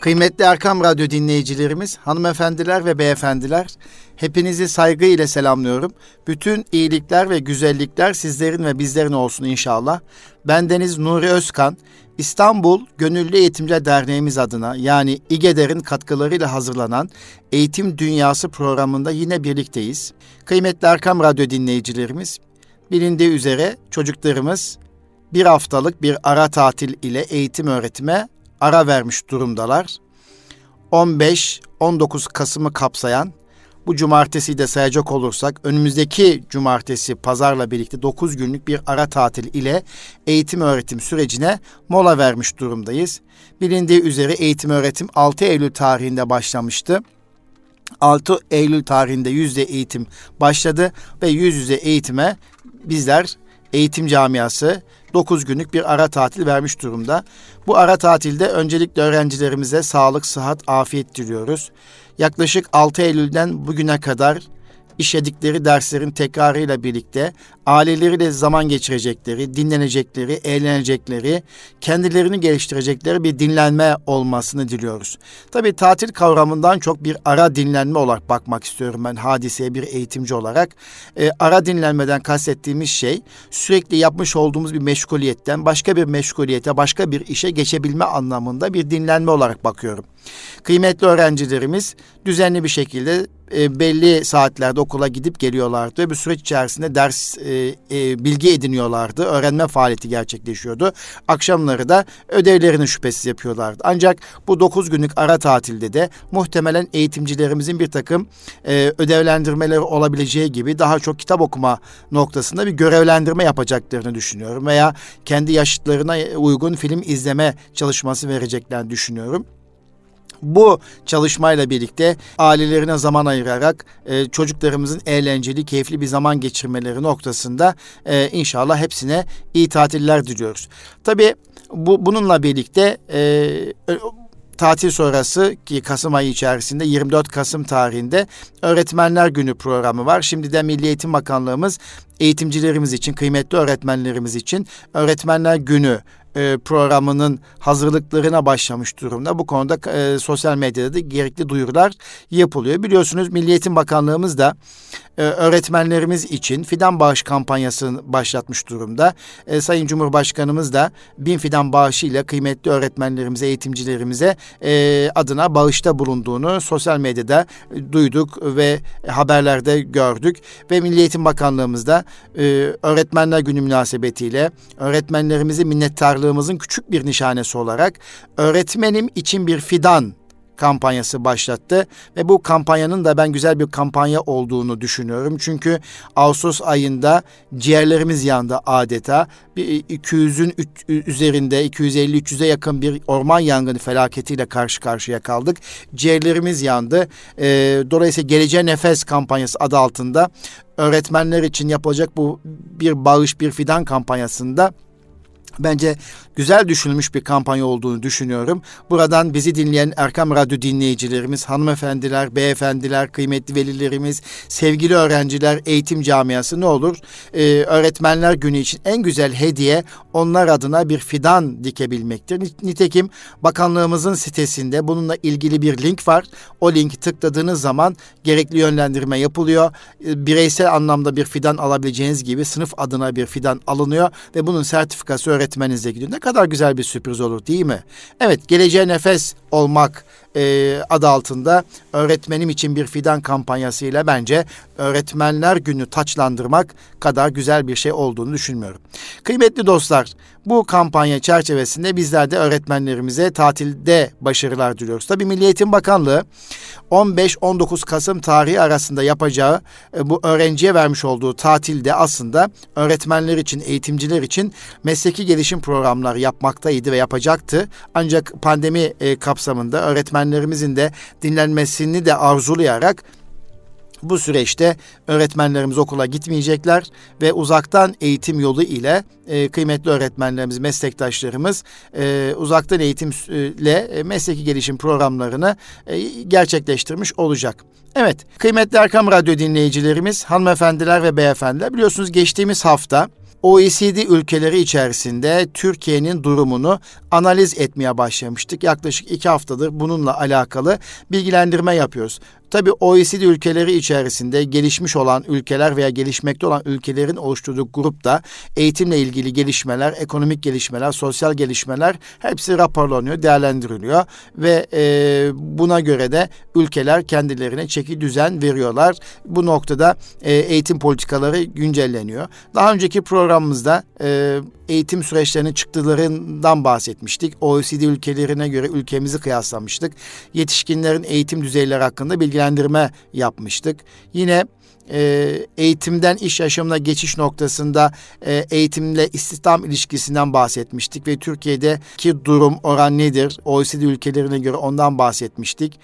Kıymetli Erkam Radyo dinleyicilerimiz, hanımefendiler ve beyefendiler, hepinizi saygı ile selamlıyorum. Bütün iyilikler ve güzellikler sizlerin ve bizlerin olsun inşallah. Ben Deniz Nuri Özkan, İstanbul Gönüllü Eğitimci Derneğimiz adına yani İGEDER'in katkılarıyla hazırlanan Eğitim Dünyası programında yine birlikteyiz. Kıymetli Erkam Radyo dinleyicilerimiz, bilindiği üzere çocuklarımız bir haftalık bir ara tatil ile eğitim öğretime ara vermiş durumdalar. 15-19 Kasım'ı kapsayan bu cumartesiyi de sayacak olursak önümüzdeki cumartesi pazarla birlikte 9 günlük bir ara tatil ile eğitim öğretim sürecine mola vermiş durumdayız. Bilindiği üzere eğitim öğretim 6 Eylül tarihinde başlamıştı. 6 Eylül tarihinde yüzde eğitim başladı ve yüz yüze eğitime bizler eğitim camiası 9 günlük bir ara tatil vermiş durumda. Bu ara tatilde öncelikle öğrencilerimize sağlık, sıhhat, afiyet diliyoruz. Yaklaşık 6 Eylül'den bugüne kadar işledikleri derslerin tekrarıyla birlikte aileleriyle zaman geçirecekleri, dinlenecekleri, eğlenecekleri, kendilerini geliştirecekleri bir dinlenme olmasını diliyoruz. Tabii tatil kavramından çok bir ara dinlenme olarak bakmak istiyorum ben hadiseye bir eğitimci olarak. E, ara dinlenmeden kastettiğimiz şey sürekli yapmış olduğumuz bir meşguliyetten başka bir meşguliyete, başka bir işe geçebilme anlamında bir dinlenme olarak bakıyorum. Kıymetli öğrencilerimiz düzenli bir şekilde e, belli saatlerde okula gidip geliyorlardı ve bu süreç içerisinde ders e, e, bilgi ediniyorlardı. Öğrenme faaliyeti gerçekleşiyordu. Akşamları da ödevlerini şüphesiz yapıyorlardı. Ancak bu dokuz günlük ara tatilde de muhtemelen eğitimcilerimizin bir takım e, ödevlendirmeleri olabileceği gibi daha çok kitap okuma noktasında bir görevlendirme yapacaklarını düşünüyorum. Veya kendi yaşıtlarına uygun film izleme çalışması vereceklerini düşünüyorum. Bu çalışmayla birlikte ailelerine zaman ayırarak e, çocuklarımızın eğlenceli, keyifli bir zaman geçirmeleri noktasında e, inşallah hepsine iyi tatiller diliyoruz. Tabii bu bununla birlikte e, tatil sonrası ki Kasım ayı içerisinde 24 Kasım tarihinde Öğretmenler Günü programı var. Şimdi de Milli Eğitim Bakanlığımız eğitimcilerimiz için, kıymetli öğretmenlerimiz için Öğretmenler Günü e, programının hazırlıklarına başlamış durumda. Bu konuda e, sosyal medyada da gerekli duyurular yapılıyor. Biliyorsunuz Milli Eğitim Bakanlığımız da e, öğretmenlerimiz için fidan bağış kampanyasını başlatmış durumda. E, Sayın Cumhurbaşkanımız da bin fidan bağışıyla kıymetli öğretmenlerimize, eğitimcilerimize e, adına bağışta bulunduğunu sosyal medyada duyduk ve haberlerde gördük. Ve Milli Eğitim Bakanlığımız da e, Öğretmenler Günü münasebetiyle öğretmenlerimizi minnettarlığımızın küçük bir nişanesi olarak öğretmenim için bir fidan kampanyası başlattı ve bu kampanyanın da ben güzel bir kampanya olduğunu düşünüyorum. Çünkü Ağustos ayında ciğerlerimiz yandı adeta. Bir 200'ün üzerinde 250-300'e yakın bir orman yangını felaketiyle karşı karşıya kaldık. Ciğerlerimiz yandı. E, dolayısıyla Geleceğe Nefes kampanyası adı altında öğretmenler için yapılacak bu bir bağış bir fidan kampanyasında Bence güzel düşünülmüş bir kampanya olduğunu düşünüyorum. Buradan bizi dinleyen Erkam Radyo dinleyicilerimiz, hanımefendiler, beyefendiler, kıymetli velilerimiz, sevgili öğrenciler, eğitim camiası ne olur? Ee, öğretmenler günü için en güzel hediye onlar adına bir fidan dikebilmektir. Nitekim bakanlığımızın sitesinde bununla ilgili bir link var. O linki tıkladığınız zaman gerekli yönlendirme yapılıyor. Ee, bireysel anlamda bir fidan alabileceğiniz gibi sınıf adına bir fidan alınıyor ve bunun sertifikası öğretmeninize gidiyor. Ne kadar güzel bir sürpriz olur değil mi? Evet, geleceğe nefes olmak e, adı altında öğretmenim için bir fidan kampanyasıyla bence öğretmenler günü taçlandırmak kadar güzel bir şey olduğunu düşünmüyorum. Kıymetli dostlar, bu kampanya çerçevesinde bizler de öğretmenlerimize tatilde başarılar diliyoruz. Tabii Milli Eğitim Bakanlığı 15-19 Kasım tarihi arasında yapacağı e, bu öğrenciye vermiş olduğu tatilde aslında öğretmenler için, eğitimciler için mesleki gelişim programları yapmaktaydı ve yapacaktı. Ancak pandemi e, kapsamında öğretmenlerimizin de dinlenmesini de arzulayarak bu süreçte öğretmenlerimiz okula gitmeyecekler ve uzaktan eğitim yolu ile e, kıymetli öğretmenlerimiz, meslektaşlarımız e, uzaktan eğitimle e, mesleki gelişim programlarını e, gerçekleştirmiş olacak. Evet, kıymetli Erkam Radyo dinleyicilerimiz, hanımefendiler ve beyefendiler biliyorsunuz geçtiğimiz hafta OECD ülkeleri içerisinde Türkiye'nin durumunu analiz etmeye başlamıştık. Yaklaşık iki haftadır bununla alakalı bilgilendirme yapıyoruz. Tabi OECD ülkeleri içerisinde gelişmiş olan ülkeler veya gelişmekte olan ülkelerin oluşturduğu grupta eğitimle ilgili gelişmeler, ekonomik gelişmeler, sosyal gelişmeler hepsi raporlanıyor, değerlendiriliyor ve e, buna göre de ülkeler kendilerine çeki düzen veriyorlar. Bu noktada e, eğitim politikaları güncelleniyor. Daha önceki programımızda e, eğitim süreçlerinin çıktılarından bahsetmiştik. OECD ülkelerine göre ülkemizi kıyaslamıştık. Yetişkinlerin eğitim düzeyleri hakkında bilgilendirme yapmıştık. Yine e, eğitimden iş yaşamına geçiş noktasında e, eğitimle istihdam ilişkisinden bahsetmiştik ve Türkiye'deki durum oran nedir? OECD ülkelerine göre ondan bahsetmiştik.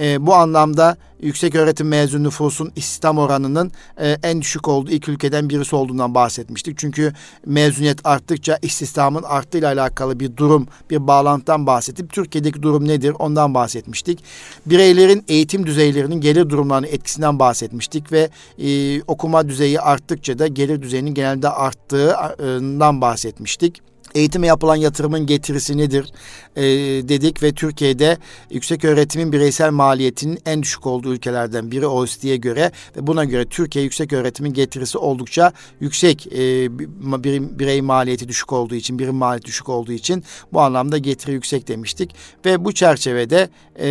E, bu anlamda yüksek öğretim mezun nüfusun istihdam oranının e, en düşük olduğu ilk ülkeden birisi olduğundan bahsetmiştik. Çünkü mezuniyet arttıkça istihdamın arttığıyla alakalı bir durum, bir bağlantıdan bahsedip Türkiye'deki durum nedir ondan bahsetmiştik. Bireylerin eğitim düzeylerinin gelir durumlarının etkisinden bahsetmiştik ve e, okuma düzeyi arttıkça da gelir düzeyinin genelde arttığından bahsetmiştik eğitime yapılan yatırımın getirisi nedir e, dedik ve Türkiye'de yüksek öğretimin bireysel maliyetinin en düşük olduğu ülkelerden biri OECD'ye göre ve buna göre Türkiye yüksek öğretimin getirisi oldukça yüksek e, bir, birey maliyeti düşük olduğu için birim maliyeti düşük olduğu için bu anlamda getiri yüksek demiştik ve bu çerçevede e,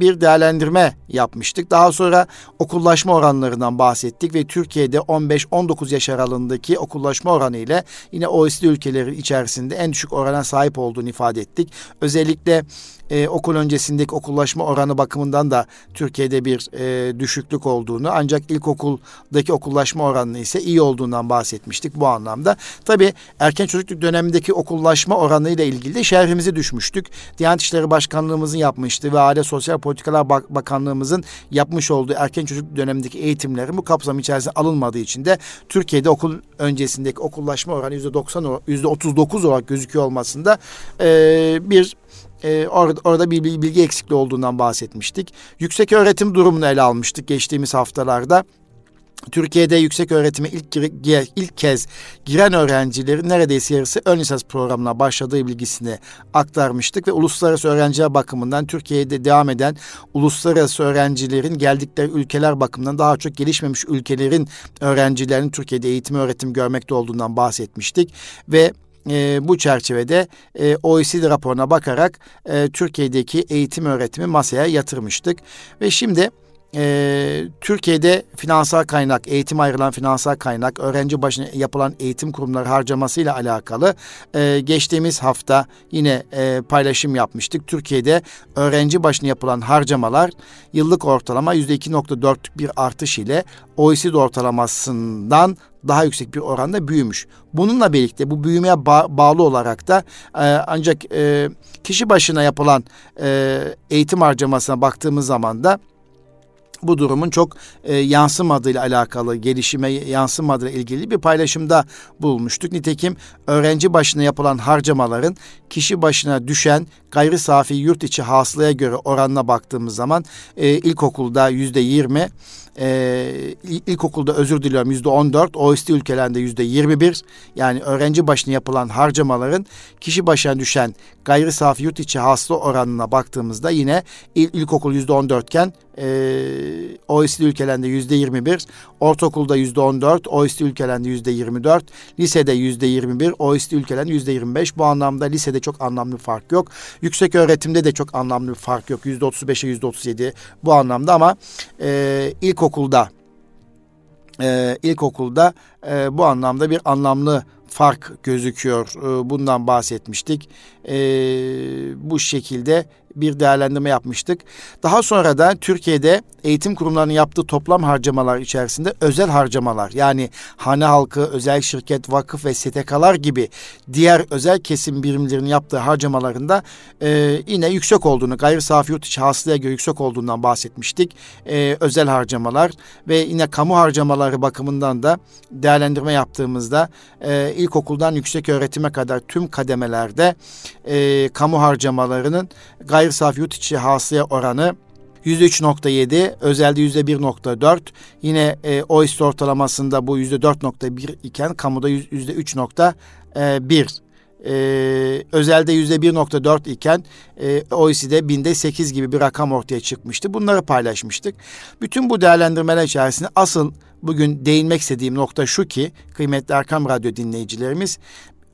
bir değerlendirme yapmıştık. Daha sonra okullaşma oranlarından bahsettik ve Türkiye'de 15-19 yaş aralığındaki okullaşma oranı ile yine OECD ülkeleri içerisinde en düşük orana sahip olduğunu ifade ettik. Özellikle e, okul öncesindeki okullaşma oranı bakımından da Türkiye'de bir e, düşüklük olduğunu ancak ilkokuldaki okullaşma oranının ise iyi olduğundan bahsetmiştik bu anlamda. Tabii erken çocukluk dönemindeki okullaşma oranı ile ilgili de şerhimizi düşmüştük. Diyanet İşleri Başkanlığımızın yapmıştı ve Aile Sosyal Politikalar Bakanlığımızın yapmış olduğu erken çocukluk dönemindeki eğitimlerin bu kapsam içerisinde alınmadığı için de Türkiye'de okul öncesindeki okullaşma oranı yüzde doksan, yüzde otuz dokuz olarak gözüküyor olmasında e, bir e, orada, orada bir bilgi eksikliği olduğundan bahsetmiştik. Yüksek öğretim durumunu ele almıştık geçtiğimiz haftalarda. Türkiye'de yüksek öğretime ilk ilk kez giren öğrencilerin neredeyse yarısı ön lisans programına başladığı bilgisini aktarmıştık ve uluslararası öğrenciler bakımından Türkiye'de devam eden uluslararası öğrencilerin geldikleri ülkeler bakımından daha çok gelişmemiş ülkelerin öğrencilerinin Türkiye'de eğitim öğretim görmekte olduğundan bahsetmiştik ve e, bu çerçevede e, OECD raporuna bakarak e, Türkiye'deki eğitim öğretimi masaya yatırmıştık. Ve şimdi e, Türkiye'de finansal kaynak, eğitim ayrılan finansal kaynak, öğrenci başına yapılan eğitim kurumları harcamasıyla alakalı e, geçtiğimiz hafta yine e, paylaşım yapmıştık. Türkiye'de öğrenci başına yapılan harcamalar yıllık ortalama yüzde 2.4'lük bir artış ile OECD ortalamasından daha yüksek bir oranda büyümüş. Bununla birlikte bu büyümeye ba- bağlı olarak da e, ancak e, kişi başına yapılan e, eğitim harcamasına baktığımız zaman da bu durumun çok e, yansımadığıyla alakalı, gelişime yansımadığıyla ilgili bir paylaşımda bulmuştuk. Nitekim öğrenci başına yapılan harcamaların kişi başına düşen gayri safi yurt içi hasılaya göre oranına baktığımız zaman e, ilkokulda yüzde yirmi, e, ilkokulda özür diliyorum yüzde on dört, OECD ülkelerinde yüzde yirmi bir. Yani öğrenci başına yapılan harcamaların kişi başına düşen gayri safi yurt içi hasıla oranına baktığımızda yine il, ilkokul yüzde on dörtken e, OECD ülkelerinde yüzde yirmi bir, ortaokulda yüzde on dört, OECD ülkelerinde yüzde yirmi dört, lisede yüzde yirmi bir, OECD ülkelerinde yüzde yirmi beş. Bu anlamda lisede çok anlamlı fark yok. Yüksek öğretimde de çok anlamlı fark yok. Yüzde otuz beşe yüzde otuz yedi bu anlamda ama e, ilkokulda e, ilkokulda e, bu anlamda bir anlamlı fark gözüküyor. E, bundan bahsetmiştik. E, bu şekilde bir değerlendirme yapmıştık. Daha sonra da Türkiye'de eğitim kurumlarının yaptığı toplam harcamalar içerisinde özel harcamalar yani hane halkı, özel şirket, vakıf ve STK'lar gibi diğer özel kesim birimlerinin yaptığı harcamalarında e, yine yüksek olduğunu, gayri safi yurt içi hasılaya göre yüksek olduğundan bahsetmiştik. E, özel harcamalar ve yine kamu harcamaları bakımından da değerlendirme yaptığımızda e, ilkokuldan yüksek öğretime kadar tüm kademelerde e, kamu harcamalarının gayri safi yurt içi hasılaya oranı %3.7, özelde %1.4. Yine e, OECD ortalamasında bu %4.1 iken kamuda %3.1 ee, özelde yüzde 1.4 iken e, OECD'de binde 8 gibi bir rakam ortaya çıkmıştı. Bunları paylaşmıştık. Bütün bu değerlendirmeler içerisinde asıl bugün değinmek istediğim nokta şu ki kıymetli Erkam Radyo dinleyicilerimiz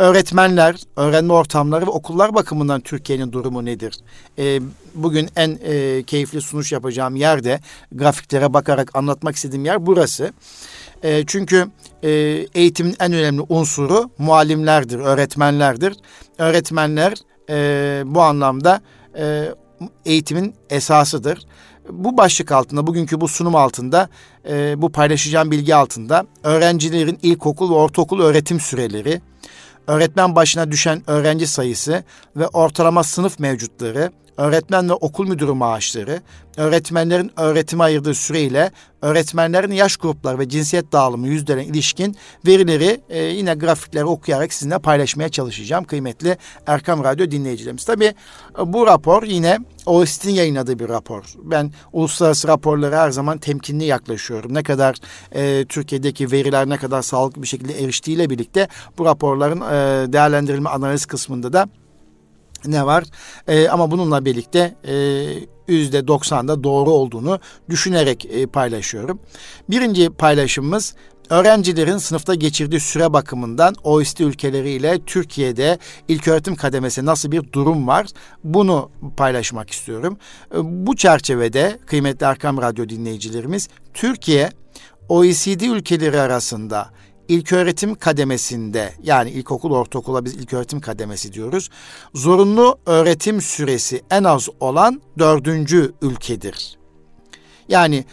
öğretmenler, öğrenme ortamları ve okullar bakımından Türkiye'nin durumu nedir? E, bugün en e, keyifli sunuş yapacağım yerde grafiklere bakarak anlatmak istediğim yer burası. E, çünkü e, eğitimin en önemli unsuru muallimlerdir, öğretmenlerdir. Öğretmenler e, bu anlamda e, eğitimin esasıdır. Bu başlık altında, bugünkü bu sunum altında, e, bu paylaşacağım bilgi altında öğrencilerin ilkokul ve ortaokul öğretim süreleri, öğretmen başına düşen öğrenci sayısı ve ortalama sınıf mevcutları, öğretmen ve okul müdürü maaşları, öğretmenlerin öğretime ayırdığı süreyle öğretmenlerin yaş grupları ve cinsiyet dağılımı yüzlerine ilişkin verileri e, yine grafikleri okuyarak sizinle paylaşmaya çalışacağım kıymetli Erkam Radyo dinleyicilerimiz. Tabii e, bu rapor yine OECD'nin yayınladığı bir rapor. Ben uluslararası raporlara her zaman temkinli yaklaşıyorum. Ne kadar e, Türkiye'deki veriler ne kadar sağlıklı bir şekilde eriştiğiyle birlikte bu raporların e, değerlendirilme analiz kısmında da ne var? E, ama bununla birlikte e, yüzde 90'da doğru olduğunu düşünerek e, paylaşıyorum. Birinci paylaşımımız öğrencilerin sınıfta geçirdiği süre bakımından OECD ülkeleriyle Türkiye'de ilköğretim kademesi nasıl bir durum var? Bunu paylaşmak istiyorum. E, bu çerçevede kıymetli Arkam Radyo dinleyicilerimiz Türkiye OECD ülkeleri arasında ilköğretim kademesinde yani ilkokul ortaokula biz ilköğretim kademesi diyoruz. Zorunlu öğretim süresi en az olan dördüncü ülkedir. Yani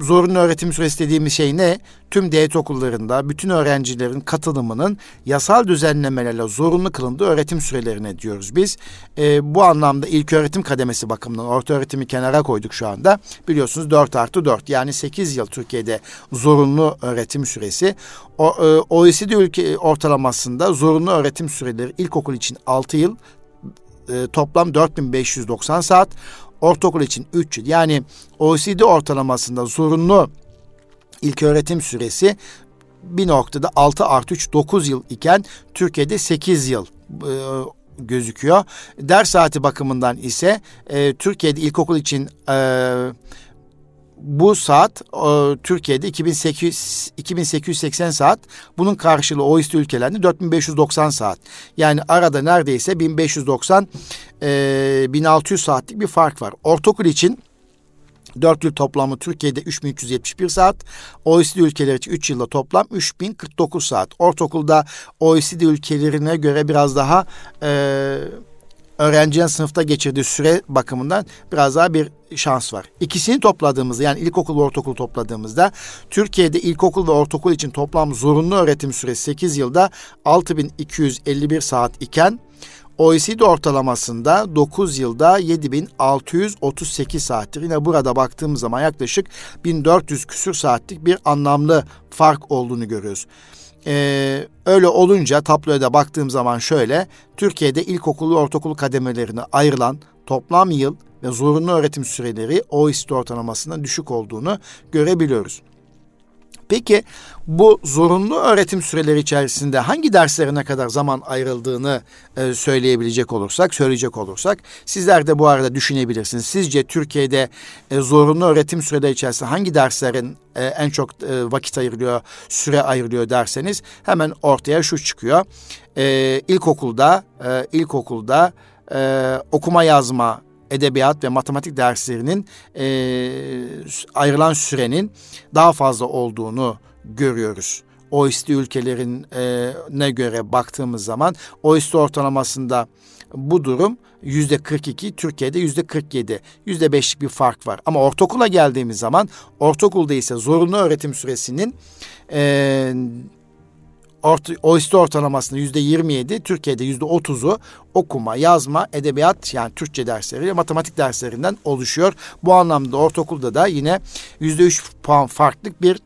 zorunlu öğretim süresi dediğimiz şey ne? Tüm devlet okullarında bütün öğrencilerin katılımının yasal düzenlemelerle zorunlu kılındığı öğretim sürelerine diyoruz biz. E, bu anlamda ilk öğretim kademesi bakımından orta öğretimi kenara koyduk şu anda. Biliyorsunuz 4 artı 4 yani 8 yıl Türkiye'de zorunlu öğretim süresi. O, e, OECD ülke ortalamasında zorunlu öğretim süreleri ilkokul için 6 yıl, e, toplam 4590 saat ortaokul için 3 yıl. Yani OECD ortalamasında zorunlu ilk öğretim süresi bir noktada 6 artı 3 9 yıl iken Türkiye'de 8 yıl e, gözüküyor. Ders saati bakımından ise e, Türkiye'de ilkokul için e, bu saat e, Türkiye'de 2800 2880 saat. Bunun karşılığı OECD ülkelerinde 4590 saat. Yani arada neredeyse 1590 e, 1600 saatlik bir fark var. Ortaokul için 4 yıl toplamı Türkiye'de 3371 saat. OECD ülkeleri için 3 yılda toplam 3049 saat. Ortaokulda OECD ülkelerine göre biraz daha e, öğrencinin sınıfta geçirdiği süre bakımından biraz daha bir şans var. İkisini topladığımızda yani ilkokul ve ortaokul topladığımızda Türkiye'de ilkokul ve ortaokul için toplam zorunlu öğretim süresi 8 yılda 6251 saat iken OECD ortalamasında 9 yılda 7638 saattir. Yine burada baktığımız zaman yaklaşık 1400 küsür saatlik bir anlamlı fark olduğunu görüyoruz. Ee, öyle olunca tabloya da baktığım zaman şöyle Türkiye'de ilkokul ve ortaokul kademelerine ayrılan toplam yıl ve zorunlu öğretim süreleri OECD ortalamasından düşük olduğunu görebiliyoruz. Peki bu zorunlu öğretim süreleri içerisinde hangi derslerine kadar zaman ayrıldığını e, söyleyebilecek olursak, söyleyecek olursak sizler de bu arada düşünebilirsiniz. Sizce Türkiye'de e, zorunlu öğretim süreleri içerisinde hangi derslerin e, en çok e, vakit ayırılıyor, süre ayrılıyor derseniz hemen ortaya şu çıkıyor. E, ilkokulda, e, ilkokulda e, okuma yazma edebiyat ve matematik derslerinin e, ayrılan sürenin daha fazla olduğunu görüyoruz. OECD ülkelerine göre baktığımız zaman OECD ortalamasında bu durum yüzde 42, Türkiye'de yüzde 47. Yüzde beşlik bir fark var. Ama ortaokula geldiğimiz zaman ortaokulda ise zorunlu öğretim süresinin e, Orta, OECD ortalamasında yüzde 27, Türkiye'de yüzde 30'u okuma, yazma, edebiyat yani Türkçe dersleri matematik derslerinden oluşuyor. Bu anlamda ortaokulda da yine yüzde 3 puan farklık bir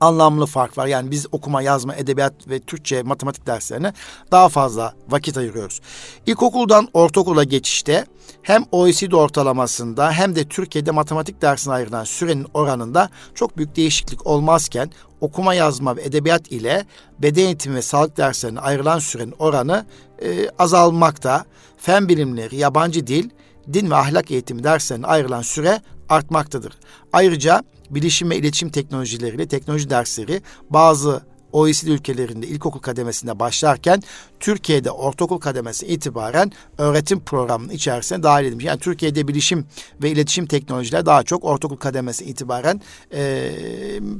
anlamlı fark var. Yani biz okuma, yazma, edebiyat ve Türkçe, matematik derslerine daha fazla vakit ayırıyoruz. İlkokuldan ortaokula geçişte hem OECD ortalamasında hem de Türkiye'de matematik dersine ayrılan sürenin oranında çok büyük değişiklik olmazken okuma, yazma ve edebiyat ile beden eğitimi ve sağlık derslerine ayrılan sürenin oranı e, azalmakta. Fen bilimleri, yabancı dil, din ve ahlak eğitimi derslerine ayrılan süre artmaktadır. Ayrıca bilişim ve iletişim teknolojileriyle teknoloji dersleri bazı OECD ülkelerinde ilkokul kademesinde başlarken Türkiye'de ortaokul kademesi itibaren öğretim programının içerisine dahil edilmiş. Yani Türkiye'de bilişim ve iletişim teknolojiler daha çok ortaokul kademesi itibaren e,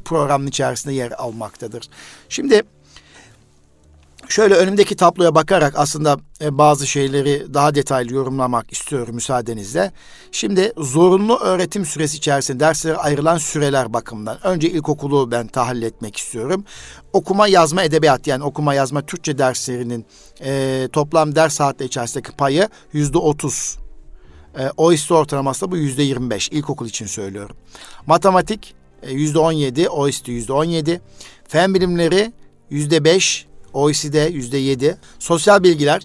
programın içerisinde yer almaktadır. Şimdi Şöyle önümdeki tabloya bakarak aslında e, bazı şeyleri daha detaylı yorumlamak istiyorum müsaadenizle. Şimdi zorunlu öğretim süresi içerisinde derslere ayrılan süreler bakımından. Önce ilkokulu ben tahlil etmek istiyorum. Okuma, yazma, edebiyat yani okuma, yazma, Türkçe derslerinin e, toplam ders saatleri içerisindeki payı yüzde otuz. E, OECD ortalaması da bu yüzde yirmi beş. İlkokul için söylüyorum. Matematik e, yüzde on yedi, OECD yüzde on yedi. Fen bilimleri yüzde beş, OECD yüzde yedi. Sosyal bilgiler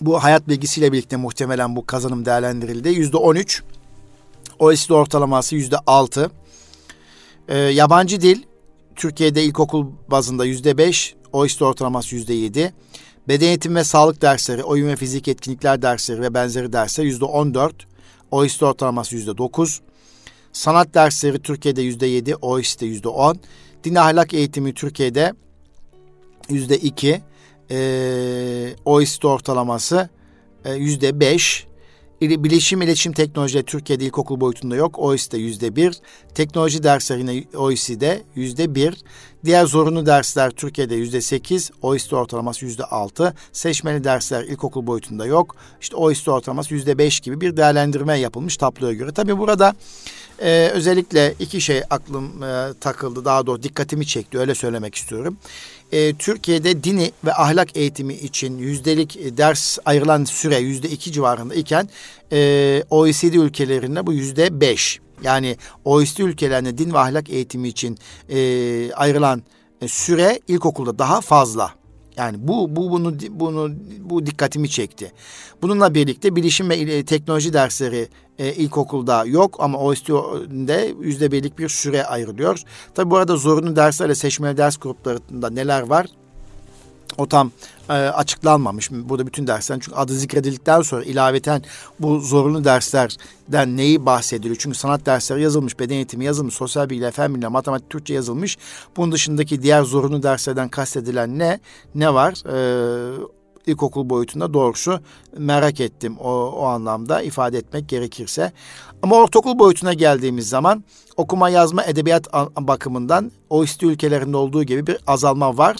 bu hayat bilgisiyle birlikte muhtemelen bu kazanım değerlendirildi. Yüzde on üç. OECD ortalaması yüzde altı. Ee, yabancı dil Türkiye'de ilkokul bazında yüzde beş. OECD ortalaması yüzde yedi. Beden eğitimi ve sağlık dersleri, oyun ve fizik etkinlikler dersleri ve benzeri dersler yüzde on dört. OECD ortalaması yüzde dokuz. Sanat dersleri Türkiye'de yüzde yedi, OECD'de yüzde on. Din ahlak eğitimi Türkiye'de yüzde iki. E, OECD ortalaması e, yüzde beş. Bilişim iletişim teknolojileri Türkiye'de ilkokul boyutunda yok. OECD'de yüzde bir. Teknoloji dersleri yine OECD'de yüzde bir. Diğer zorunlu dersler Türkiye'de yüzde sekiz. OECD ortalaması yüzde altı. Seçmeli dersler ilkokul boyutunda yok. İşte OECD ortalaması yüzde beş gibi bir değerlendirme yapılmış tabloya göre. Tabii burada ee, özellikle iki şey aklım e, takıldı daha doğrusu dikkatimi çekti öyle söylemek istiyorum. Ee, Türkiye'de dini ve ahlak eğitimi için yüzdelik e, ders ayrılan süre yüzde iki civarında iken e, OECD ülkelerinde bu yüzde beş. Yani OECD ülkelerinde din ve ahlak eğitimi için e, ayrılan e, süre ilkokulda daha fazla. Yani bu bu bunu bunu bu dikkatimi çekti. Bununla birlikte bilişim ve teknoloji dersleri e, ilkokulda yok ama OST'de yüzde birlik bir süre ayrılıyor. Tabi bu arada zorunlu derslerle seçmeli ders gruplarında neler var? O tam e, açıklanmamış. Burada bütün dersler çünkü adı zikredildikten sonra ilaveten bu zorunlu derslerden neyi bahsediliyor? Çünkü sanat dersleri yazılmış, beden eğitimi yazılmış, sosyal bilgi, fen bilgiler, matematik, Türkçe yazılmış. Bunun dışındaki diğer zorunlu derslerden kastedilen ne? Ne var? Ee, ilkokul boyutunda doğrusu merak ettim o, o anlamda ifade etmek gerekirse. Ama ortaokul boyutuna geldiğimiz zaman okuma yazma edebiyat bakımından OECD ülkelerinde olduğu gibi bir azalma var.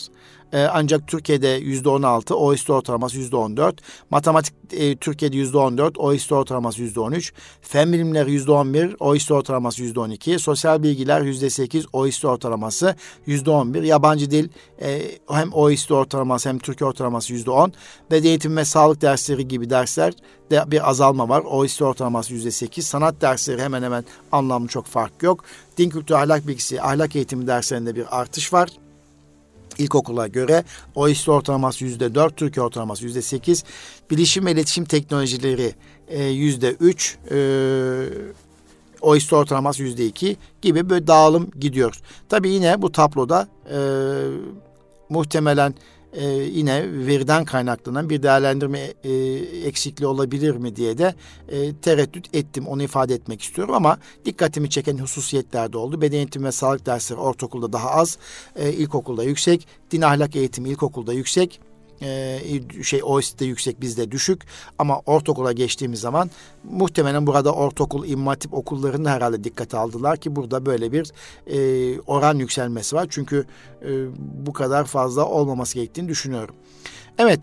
E, ancak Türkiye'de yüzde on altı, OECD ortalaması yüzde on dört. Matematik e, Türkiye'de yüzde on dört, OECD ortalaması yüzde on üç. Fen bilimleri yüzde on bir, OECD ortalaması yüzde on iki. Sosyal bilgiler yüzde sekiz, OECD ortalaması yüzde on bir. Yabancı dil e, hem OECD ortalaması hem Türkiye ortalaması yüzde on. Beden eğitimi ve sağlık dersleri gibi dersler de bir azalma var. OECD ortalaması yüzde sekiz. Sanat dersleri hemen hemen anlamlı çok fark yok. Din kültürü ahlak bilgisi, ahlak eğitimi derslerinde bir artış var ilkokula göre OECD ortalaması yüzde dört, Türkiye ortalaması yüzde sekiz. Bilişim ve iletişim teknolojileri e, yüzde üç, e, OECD ortalaması yüzde iki gibi böyle dağılım gidiyor. Tabii yine bu tabloda e, muhtemelen e, yine veriden kaynaklanan bir değerlendirme e, eksikliği olabilir mi diye de e, tereddüt ettim. Onu ifade etmek istiyorum ama dikkatimi çeken hususiyetler de oldu. Beden eğitimi ve sağlık dersleri ortaokulda daha az, e, ilkokulda yüksek, din ahlak eğitimi ilkokulda yüksek e, şey OECD'de yüksek bizde düşük ama ortaokula geçtiğimiz zaman muhtemelen burada ortaokul imam hatip okullarını herhalde dikkate aldılar ki burada böyle bir e, oran yükselmesi var. Çünkü e, bu kadar fazla olmaması gerektiğini düşünüyorum. Evet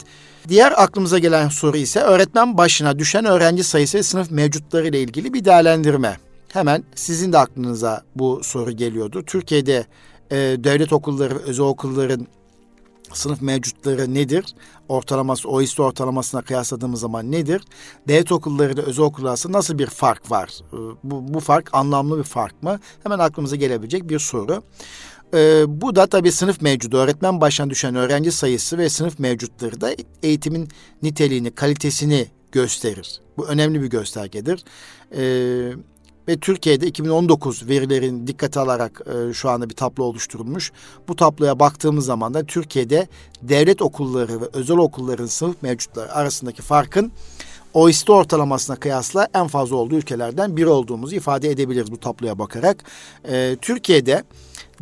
diğer aklımıza gelen soru ise öğretmen başına düşen öğrenci sayısı ve sınıf mevcutları ile ilgili bir değerlendirme. Hemen sizin de aklınıza bu soru geliyordu. Türkiye'de e, devlet okulları ve özel okulların sınıf mevcutları nedir? Ortalaması, OECD ortalamasına kıyasladığımız zaman nedir? Devlet okulları ile özel okullar arasında nasıl bir fark var? Ee, bu, bu fark anlamlı bir fark mı? Hemen aklımıza gelebilecek bir soru. Ee, bu da tabii sınıf mevcudu. Öğretmen başına düşen öğrenci sayısı ve sınıf mevcutları da eğitimin niteliğini, kalitesini gösterir. Bu önemli bir göstergedir. Ee, ve Türkiye'de 2019 verilerin dikkate alarak e, şu anda bir tablo oluşturulmuş. Bu tabloya baktığımız zaman da Türkiye'de devlet okulları ve özel okulların sınıf mevcutları arasındaki farkın OECD ortalamasına kıyasla en fazla olduğu ülkelerden biri olduğumuzu ifade edebiliriz bu tabloya bakarak. E, Türkiye'de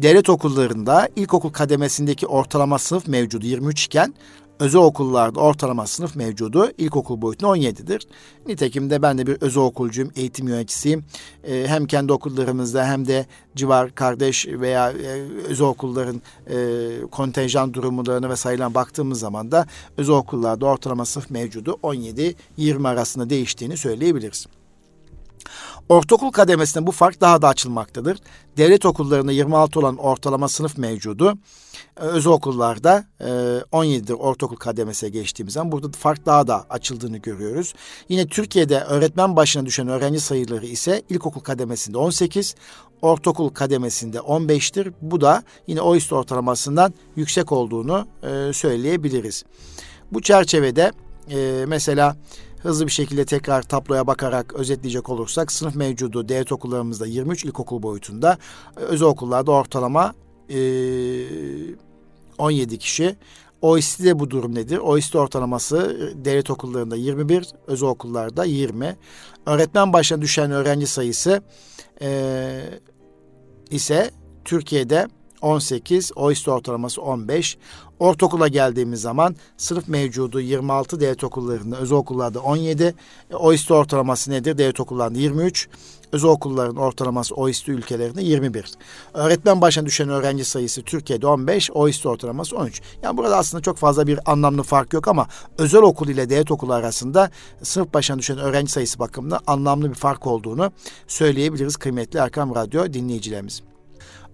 devlet okullarında ilkokul kademesindeki ortalama sınıf mevcudu 23 iken özel okullarda ortalama sınıf mevcudu ilkokul boyutunda 17'dir. Nitekim de ben de bir özel okulcuyum, eğitim yöneticisiyim. Ee, hem kendi okullarımızda hem de civar kardeş veya e, özel okulların e, kontenjan durumlarına ve baktığımız zaman da özel okullarda ortalama sınıf mevcudu 17-20 arasında değiştiğini söyleyebiliriz. Ortaokul kademesinde bu fark daha da açılmaktadır. Devlet okullarında 26 olan ortalama sınıf mevcudu. Ee, özel okullarda 17'dir e, ortaokul kademesine geçtiğimiz zaman burada fark daha da açıldığını görüyoruz. Yine Türkiye'de öğretmen başına düşen öğrenci sayıları ise ilkokul kademesinde 18, ortaokul kademesinde 15'tir. Bu da yine OİST ortalamasından yüksek olduğunu e, söyleyebiliriz. Bu çerçevede e, mesela hızlı bir şekilde tekrar tabloya bakarak özetleyecek olursak sınıf mevcudu devlet okullarımızda 23 ilkokul boyutunda özel okullarda ortalama e, 17 kişi. OECD'de bu durum nedir? OECD ortalaması devlet okullarında 21, özel okullarda 20. Öğretmen başına düşen öğrenci sayısı e, ise Türkiye'de 18, OECD ortalaması 15. Ortaokula geldiğimiz zaman sınıf mevcudu 26 devlet okullarında, özel okullarda 17. OECD ortalaması nedir? Devlet okullarında 23. Özel okulların ortalaması OECD ülkelerinde 21. Öğretmen başına düşen öğrenci sayısı Türkiye'de 15, OECD ortalaması 13. Yani burada aslında çok fazla bir anlamlı fark yok ama özel okul ile devlet okulu arasında sınıf başına düşen öğrenci sayısı bakımında anlamlı bir fark olduğunu söyleyebiliriz kıymetli Erkam Radyo dinleyicilerimiz.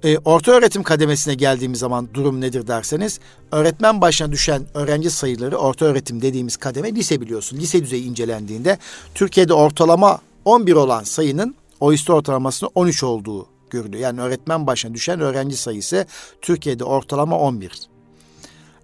E, orta öğretim kademesine geldiğimiz zaman durum nedir derseniz öğretmen başına düşen öğrenci sayıları orta öğretim dediğimiz kademe lise biliyorsun. Lise düzeyi incelendiğinde Türkiye'de ortalama 11 olan sayının OECD ortalamasının 13 olduğu görülüyor. Yani öğretmen başına düşen öğrenci sayısı Türkiye'de ortalama 11.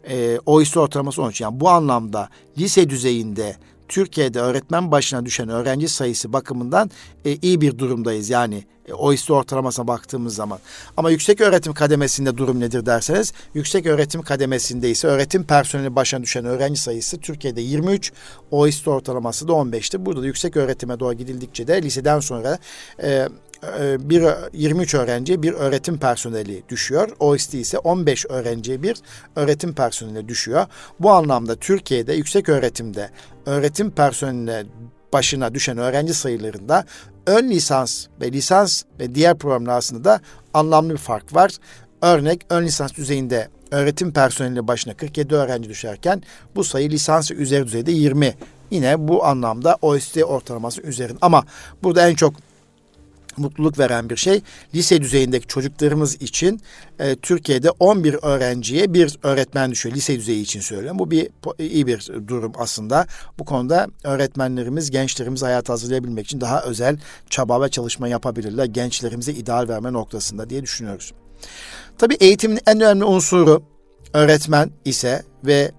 E, OECD ortalaması 13. Yani bu anlamda lise düzeyinde Türkiye'de öğretmen başına düşen öğrenci sayısı bakımından e, iyi bir durumdayız. Yani e, OECD ortalamasına baktığımız zaman. Ama yüksek öğretim kademesinde durum nedir derseniz, yüksek öğretim kademesinde ise öğretim personeli başına düşen öğrenci sayısı Türkiye'de 23, OECD ortalaması da 15'ti. Burada da yüksek öğretime doğru gidildikçe de liseden sonra e bir 23 öğrenci bir öğretim personeli düşüyor. OECD ise 15 öğrenciye bir öğretim personeli düşüyor. Bu anlamda Türkiye'de yüksek öğretimde öğretim personeline başına düşen öğrenci sayılarında ön lisans ve lisans ve diğer programlar arasında da anlamlı bir fark var. Örnek ön lisans düzeyinde öğretim personeli başına 47 öğrenci düşerken bu sayı lisans üzeri düzeyde 20. Yine bu anlamda OECD ortalaması üzerinde. Ama burada en çok mutluluk veren bir şey. Lise düzeyindeki çocuklarımız için e, Türkiye'de 11 öğrenciye bir öğretmen düşüyor. Lise düzeyi için söylüyorum. Bu bir iyi bir durum aslında. Bu konuda öğretmenlerimiz gençlerimizi hayata hazırlayabilmek için daha özel çaba ve çalışma yapabilirler. Gençlerimize ideal verme noktasında diye düşünüyoruz. Tabii eğitimin en önemli unsuru öğretmen ise ve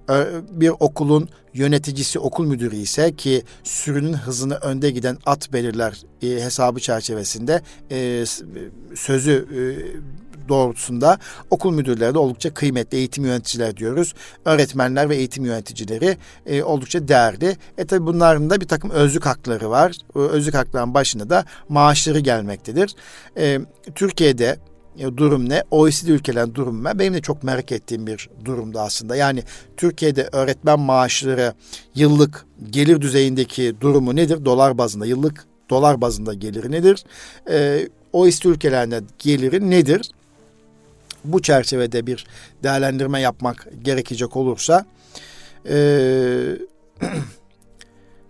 bir okulun yöneticisi okul müdürü ise ki sürünün hızını önde giden at belirler e, hesabı çerçevesinde e, sözü e, doğrultusunda okul müdürleri de oldukça kıymetli eğitim yöneticiler diyoruz. Öğretmenler ve eğitim yöneticileri e, oldukça değerli. E tabi bunların da bir takım özlük hakları var. O özlük hakların başında da maaşları gelmektedir. E, Türkiye'de durum ne? OECD ülkelerin durumu ne? Benim de çok merak ettiğim bir durumda aslında. Yani Türkiye'de öğretmen maaşları yıllık gelir düzeyindeki durumu nedir? Dolar bazında yıllık dolar bazında geliri nedir? Ee, OECD ülkelerinde geliri nedir? Bu çerçevede bir değerlendirme yapmak gerekecek olursa e,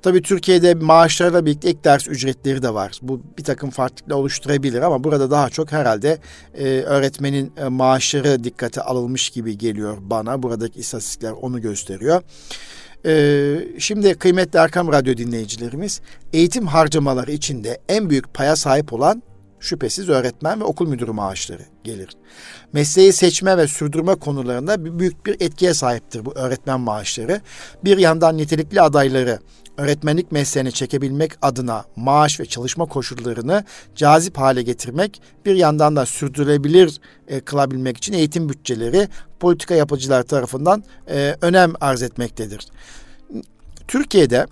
Tabii Türkiye'de maaşlarla birlikte ek ders ücretleri de var. Bu bir takım farklılıklar oluşturabilir ama burada daha çok herhalde e, öğretmenin e, maaşları dikkate alınmış gibi geliyor bana. Buradaki istatistikler onu gösteriyor. Ee, şimdi kıymetli Erkam Radyo dinleyicilerimiz eğitim harcamaları içinde en büyük paya sahip olan şüphesiz öğretmen ve okul müdürü maaşları gelir. Mesleği seçme ve sürdürme konularında büyük bir etkiye sahiptir bu öğretmen maaşları. Bir yandan nitelikli adayları öğretmenlik mesleğini çekebilmek adına maaş ve çalışma koşullarını cazip hale getirmek, bir yandan da sürdürülebilir e, kılabilmek için eğitim bütçeleri politika yapıcılar tarafından e, önem arz etmektedir. Türkiye'de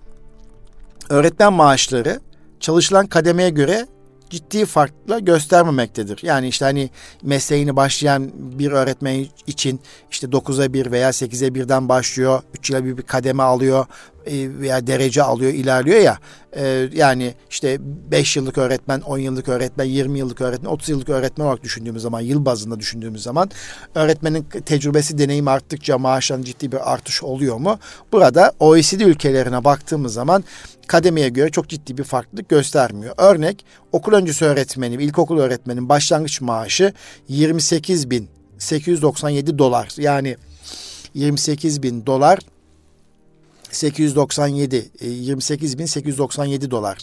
öğretmen maaşları çalışılan kademeye göre ciddi farkla göstermemektedir. Yani işte hani mesleğini başlayan bir öğretmen için işte 9'a 1 veya 8'e 1'den başlıyor. 3 yıla bir, bir kademe alıyor veya derece alıyor, ilerliyor ya. E, yani işte 5 yıllık öğretmen, 10 yıllık öğretmen, 20 yıllık öğretmen, 30 yıllık öğretmen olarak düşündüğümüz zaman, yıl bazında düşündüğümüz zaman öğretmenin tecrübesi, deneyimi arttıkça maaştan ciddi bir artış oluyor mu? Burada OECD ülkelerine baktığımız zaman kademeye göre çok ciddi bir farklılık göstermiyor. Örnek okul öncesi öğretmeni, ilkokul öğretmenin başlangıç maaşı 28 bin 897 dolar. Yani 28 bin dolar 897, 28.897 dolar.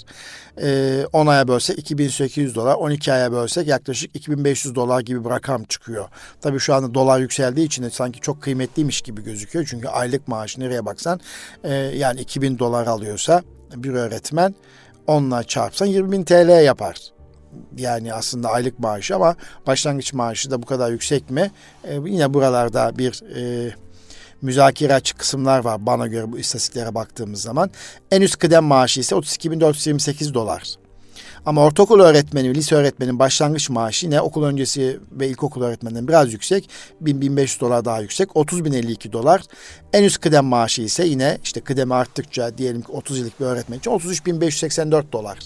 10 aya bölsek 2800 dolar, 12 aya bölsek yaklaşık 2500 dolar gibi bir rakam çıkıyor. Tabii şu anda dolar yükseldiği için de sanki çok kıymetliymiş gibi gözüküyor. Çünkü aylık maaş nereye baksan e, yani 2000 dolar alıyorsa bir öğretmen onunla çarpsan 20 bin TL yapar. Yani aslında aylık maaşı ama başlangıç maaşı da bu kadar yüksek mi? E, yine buralarda bir e, müzakere açık kısımlar var bana göre bu istatistiklere baktığımız zaman. En üst kıdem maaşı ise 32.428 dolar. Ama ortaokul öğretmeni, lise öğretmenin başlangıç maaşı yine okul öncesi ve ilkokul öğretmeninden biraz yüksek. 1000-1500 dolar daha yüksek. 30.052 dolar. En üst kıdem maaşı ise yine işte kıdemi arttıkça diyelim ki 30 yıllık bir öğretmen için 33.584 dolar.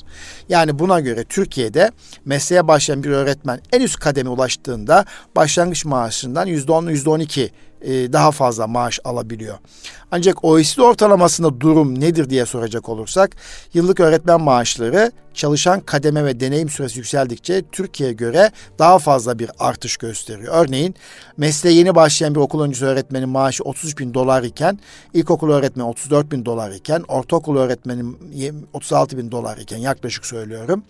Yani buna göre Türkiye'de mesleğe başlayan bir öğretmen en üst kademe ulaştığında başlangıç maaşından %10 %12 e, daha fazla maaş alabiliyor. Ancak OECD ortalamasında durum nedir diye soracak olursak yıllık öğretmen maaşları çalışan kademe ve deneyim süresi yükseldikçe Türkiye'ye göre daha fazla bir artış gösteriyor. Örneğin mesleğe yeni başlayan bir okul öncesi öğretmenin maaşı 33 bin dolar iken ilkokul öğretmeni 34 bin dolar iken ortaokul öğretmenin 36 bin dolar iken yaklaşık söylüyorum.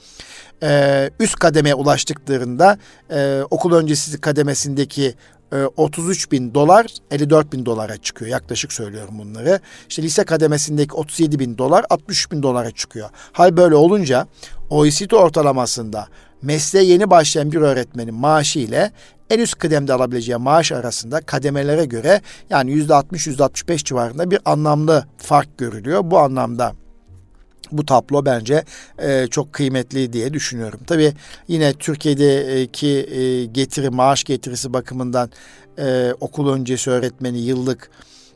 Ee, üst kademeye ulaştıklarında e, okul öncesi kademesindeki 33 e, bin dolar 54 bin dolara çıkıyor. Yaklaşık söylüyorum bunları. İşte lise kademesindeki 37 bin dolar 63 bin dolara çıkıyor. Hal böyle olunca OECD ortalamasında mesleğe yeni başlayan bir öğretmenin maaşı ile en üst kıdemde alabileceği maaş arasında kademelere göre yani %60-%65 civarında bir anlamlı fark görülüyor. Bu anlamda bu tablo bence e, çok kıymetli diye düşünüyorum. Tabii yine Türkiye'deki e, getiri, maaş getirisi bakımından e, okul öncesi öğretmeni yıllık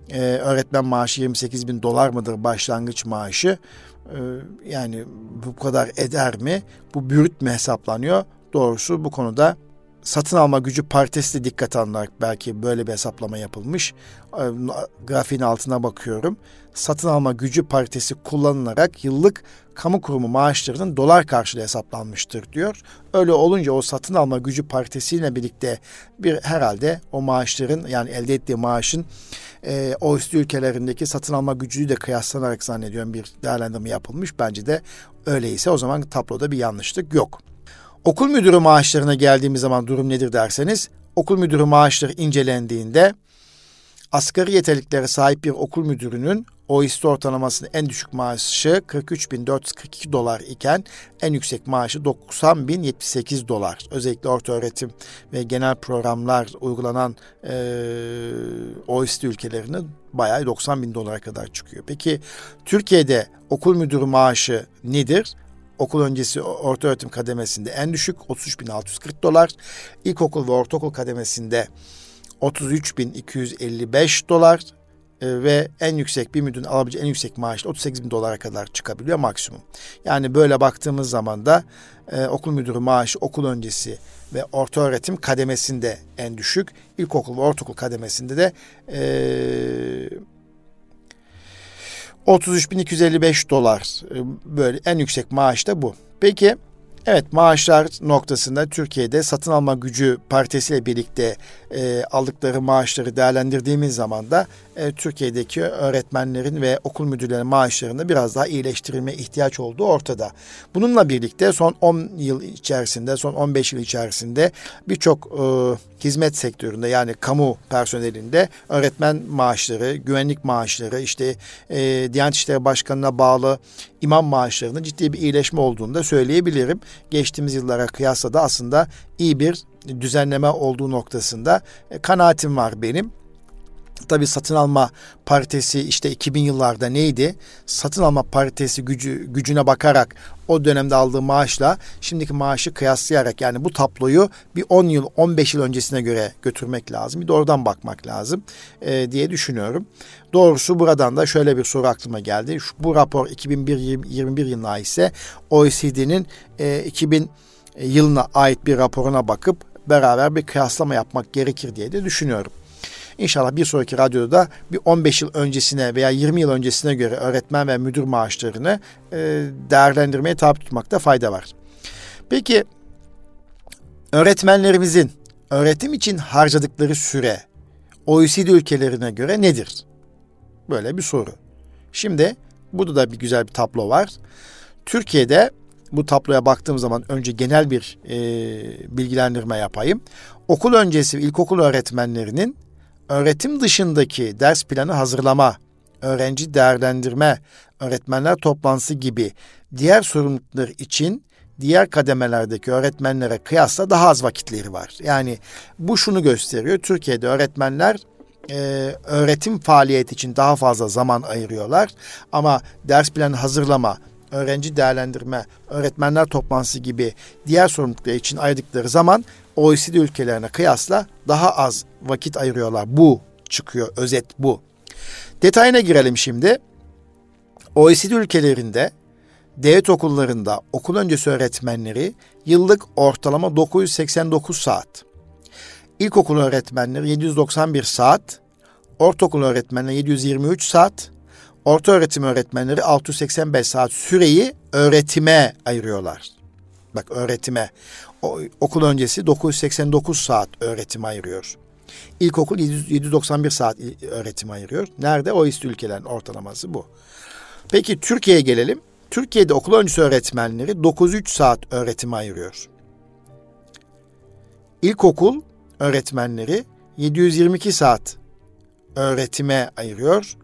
e, öğretmen maaşı 28 bin dolar mıdır başlangıç maaşı? E, yani bu kadar eder mi? Bu bürüt mü hesaplanıyor? Doğrusu bu konuda satın alma gücü paritesi de dikkat alınarak belki böyle bir hesaplama yapılmış. E, grafiğin altına bakıyorum. Satın alma gücü paritesi kullanılarak yıllık kamu kurumu maaşlarının dolar karşılığı hesaplanmıştır diyor. Öyle olunca o satın alma gücü paritesiyle birlikte bir herhalde o maaşların yani elde ettiği maaşın e, OECD ülkelerindeki satın alma gücüyle de kıyaslanarak zannediyorum bir değerlendirme yapılmış. Bence de öyleyse o zaman tabloda bir yanlışlık yok. Okul müdürü maaşlarına geldiğimiz zaman durum nedir derseniz, okul müdürü maaşları incelendiğinde asgari yeterliklere sahip bir okul müdürünün OECD ortalamasının en düşük maaşı 43.442 dolar iken en yüksek maaşı 90.078 dolar. Özellikle orta öğretim ve genel programlar uygulanan e, OECD ülkelerinin bayağı 90 bin dolara kadar çıkıyor. Peki Türkiye'de okul müdürü maaşı nedir? Okul öncesi orta öğretim kademesinde en düşük 33.640 dolar. İlkokul ve ortaokul kademesinde 33.255 dolar e, ve en yüksek bir müdürün alabileceği en yüksek maaş 38 bin dolara kadar çıkabiliyor maksimum. Yani böyle baktığımız zaman da e, okul müdürü maaşı okul öncesi ve orta öğretim kademesinde en düşük. İlkokul ve ortaokul kademesinde de e, 33.255 dolar e, böyle en yüksek maaş da bu. Peki Evet maaşlar noktasında Türkiye'de satın alma gücü paritesiyle birlikte e, aldıkları maaşları değerlendirdiğimiz zaman da e, Türkiye'deki öğretmenlerin ve okul müdürlerinin maaşlarında biraz daha iyileştirilme ihtiyaç olduğu ortada. Bununla birlikte son 10 yıl içerisinde, son 15 yıl içerisinde birçok e, hizmet sektöründe yani kamu personelinde öğretmen maaşları, güvenlik maaşları, işte e, Diyanet İşleri Başkanı'na bağlı imam maaşlarının ciddi bir iyileşme olduğunu da söyleyebilirim. Geçtiğimiz yıllara kıyasla da aslında iyi bir düzenleme olduğu noktasında e, kanaatim var benim. Tabi satın alma paritesi işte 2000 yıllarda neydi? Satın alma paritesi gücü, gücüne bakarak o dönemde aldığı maaşla şimdiki maaşı kıyaslayarak yani bu tabloyu bir 10 yıl 15 yıl öncesine göre götürmek lazım. Bir de oradan bakmak lazım e, diye düşünüyorum. Doğrusu buradan da şöyle bir soru aklıma geldi. Şu, bu rapor 2021 yılına ise OECD'nin e, 2000 yılına ait bir raporuna bakıp beraber bir kıyaslama yapmak gerekir diye de düşünüyorum. İnşallah bir sonraki radyoda bir 15 yıl öncesine veya 20 yıl öncesine göre öğretmen ve müdür maaşlarını e, değerlendirmeye tabi tutmakta fayda var. Peki öğretmenlerimizin öğretim için harcadıkları süre OECD ülkelerine göre nedir? Böyle bir soru. Şimdi burada da bir güzel bir tablo var. Türkiye'de bu tabloya baktığım zaman önce genel bir e, bilgilendirme yapayım. Okul öncesi ilkokul öğretmenlerinin öğretim dışındaki ders planı hazırlama, öğrenci değerlendirme, öğretmenler toplantısı gibi diğer sorumluluklar için diğer kademelerdeki öğretmenlere kıyasla daha az vakitleri var. Yani bu şunu gösteriyor. Türkiye'de öğretmenler e, öğretim faaliyeti için daha fazla zaman ayırıyorlar. Ama ders planı hazırlama, öğrenci değerlendirme, öğretmenler toplantısı gibi diğer sorumluluklar için ayırdıkları zaman OECD ülkelerine kıyasla daha az vakit ayırıyorlar. Bu çıkıyor, özet bu. Detayına girelim şimdi. OECD ülkelerinde devlet okullarında okul öncesi öğretmenleri yıllık ortalama 989 saat. İlkokul öğretmenleri 791 saat, ortaokul öğretmenleri 723 saat, orta öğretim öğretmenleri 685 saat süreyi öğretime ayırıyorlar. Bak öğretime. O, okul öncesi 989 saat öğretime ayırıyor. İlkokul 791 saat öğretime ayırıyor. Nerede? O ist ülkelerin ortalaması bu. Peki Türkiye'ye gelelim. Türkiye'de okul öncesi öğretmenleri 903 saat öğretime ayırıyor. İlkokul öğretmenleri 722 saat öğretime ayırıyor.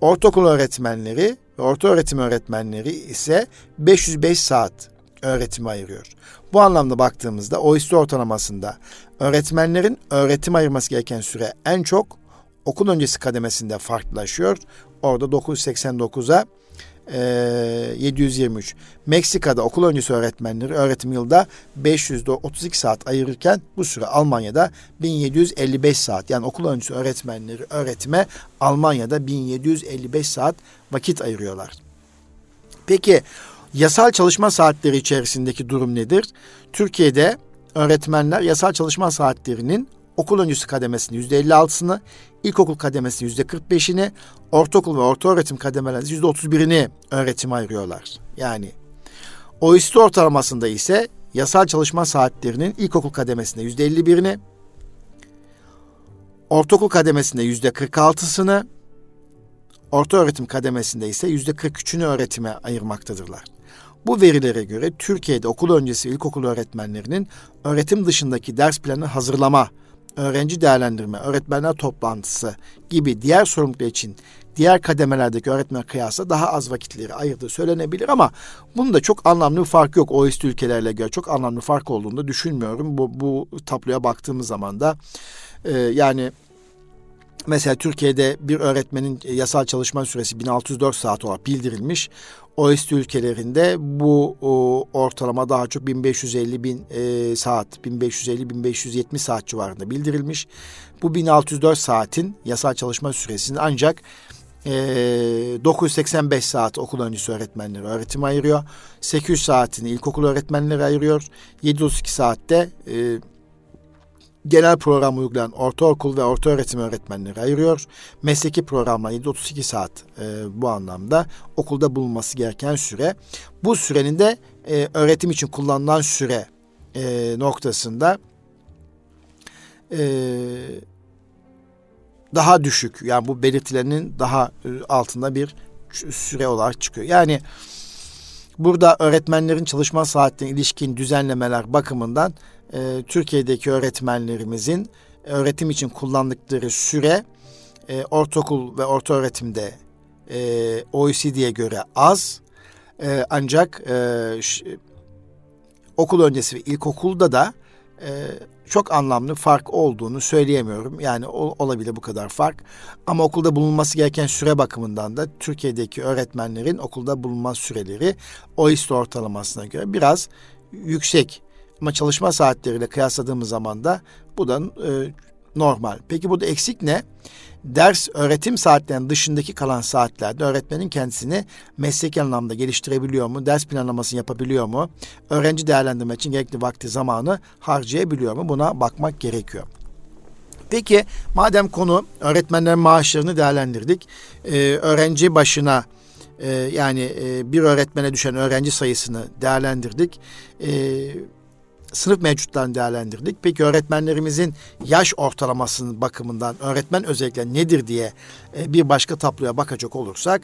Ortaokul öğretmenleri ve orta öğretim öğretmenleri ise 505 saat öğretime ayırıyor. Bu anlamda baktığımızda OECD ortalamasında öğretmenlerin öğretim ayırması gereken süre en çok okul öncesi kademesinde farklılaşıyor. Orada 989'a e, 723. Meksika'da okul öncesi öğretmenleri öğretim yılda 532 saat ayırırken bu süre Almanya'da 1755 saat. Yani okul öncesi öğretmenleri öğretime Almanya'da 1755 saat vakit ayırıyorlar. Peki yasal çalışma saatleri içerisindeki durum nedir? Türkiye'de öğretmenler yasal çalışma saatlerinin okul öncesi kademesinin yüzde 56'sını, ilkokul kademesinin yüzde 45'ini, ortaokul ve orta öğretim kademelerinin yüzde 31'ini öğretime ayırıyorlar. Yani OECD ortalamasında ise yasal çalışma saatlerinin ilkokul kademesinde yüzde 51'ini, ortaokul kademesinde yüzde 46'sını, orta öğretim kademesinde ise yüzde 43'ünü öğretime ayırmaktadırlar. Bu verilere göre Türkiye'de okul öncesi ilkokul öğretmenlerinin öğretim dışındaki ders planı hazırlama, öğrenci değerlendirme, öğretmenler toplantısı gibi diğer sorumluluklar için diğer kademelerdeki öğretmen kıyasla daha az vakitleri ayırdığı söylenebilir ama bunun da çok anlamlı bir fark yok. OECD ülkelerle göre çok anlamlı bir fark olduğunu da düşünmüyorum. Bu, bu tabloya baktığımız zaman da e, yani Mesela Türkiye'de bir öğretmenin yasal çalışma süresi 1604 saat olarak bildirilmiş. OECD ülkelerinde bu o, ortalama daha çok 1550 bin e, saat, 1550-1570 saat civarında bildirilmiş. Bu 1604 saatin yasal çalışma süresini ancak e, 985 saat okul öncesi öğretmenleri öğretim ayırıyor. 800 saatini ilkokul öğretmenleri ayırıyor. 732 saatte e, genel program uygulayan ortaokul ve orta öğretim öğretmenleri ayırıyor. Mesleki programlar 7-32 saat e, bu anlamda okulda bulunması gereken süre. Bu sürenin de e, öğretim için kullanılan süre e, noktasında e, daha düşük yani bu belirtilerinin daha e, altında bir süre olarak çıkıyor. Yani burada öğretmenlerin çalışma saatlerine ilişkin düzenlemeler bakımından e, Türkiye'deki öğretmenlerimizin öğretim için kullandıkları süre e, ortaokul ve orta öğretimde e, OECD'ye göre az e, ancak e, okul öncesi ve ilkokulda da e, çok anlamlı fark olduğunu söyleyemiyorum. Yani o, olabilir bu kadar fark. Ama okulda bulunması gereken süre bakımından da Türkiye'deki öğretmenlerin okulda bulunma süreleri OECD ortalamasına göre biraz yüksek. Ama çalışma saatleriyle kıyasladığımız zaman da bu da e, normal. Peki burada eksik ne? ders öğretim saatlerinin dışındaki kalan saatlerde öğretmenin kendisini mesleki anlamda geliştirebiliyor mu? Ders planlamasını yapabiliyor mu? Öğrenci değerlendirme için gerekli vakti zamanı harcayabiliyor mu? Buna bakmak gerekiyor. Peki madem konu öğretmenlerin maaşlarını değerlendirdik. Ee, öğrenci başına e, yani e, bir öğretmene düşen öğrenci sayısını değerlendirdik. E, sınıf mevcutlarını değerlendirdik. Peki öğretmenlerimizin yaş ortalamasının bakımından öğretmen özellikle nedir diye e, bir başka tabloya bakacak olursak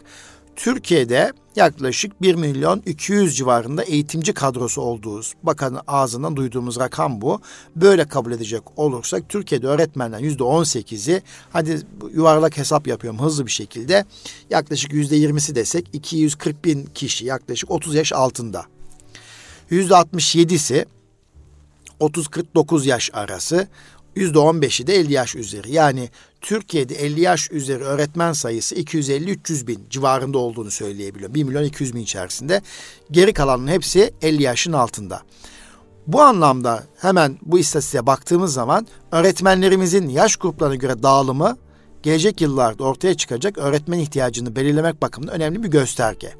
Türkiye'de yaklaşık 1 milyon 200 civarında eğitimci kadrosu olduğu bakanın ağzından duyduğumuz rakam bu. Böyle kabul edecek olursak Türkiye'de öğretmenler yüzde 18'i hadi yuvarlak hesap yapıyorum hızlı bir şekilde yaklaşık yüzde 20'si desek 240 bin kişi yaklaşık 30 yaş altında. Yüzde 67'si 30-49 yaş arası, %15'i de 50 yaş üzeri. Yani Türkiye'de 50 yaş üzeri öğretmen sayısı 250-300 bin civarında olduğunu söyleyebiliyorum. 1 milyon 200 bin içerisinde. Geri kalanın hepsi 50 yaşın altında. Bu anlamda hemen bu istatistiğe baktığımız zaman öğretmenlerimizin yaş gruplarına göre dağılımı gelecek yıllarda ortaya çıkacak öğretmen ihtiyacını belirlemek bakımından önemli bir gösterge.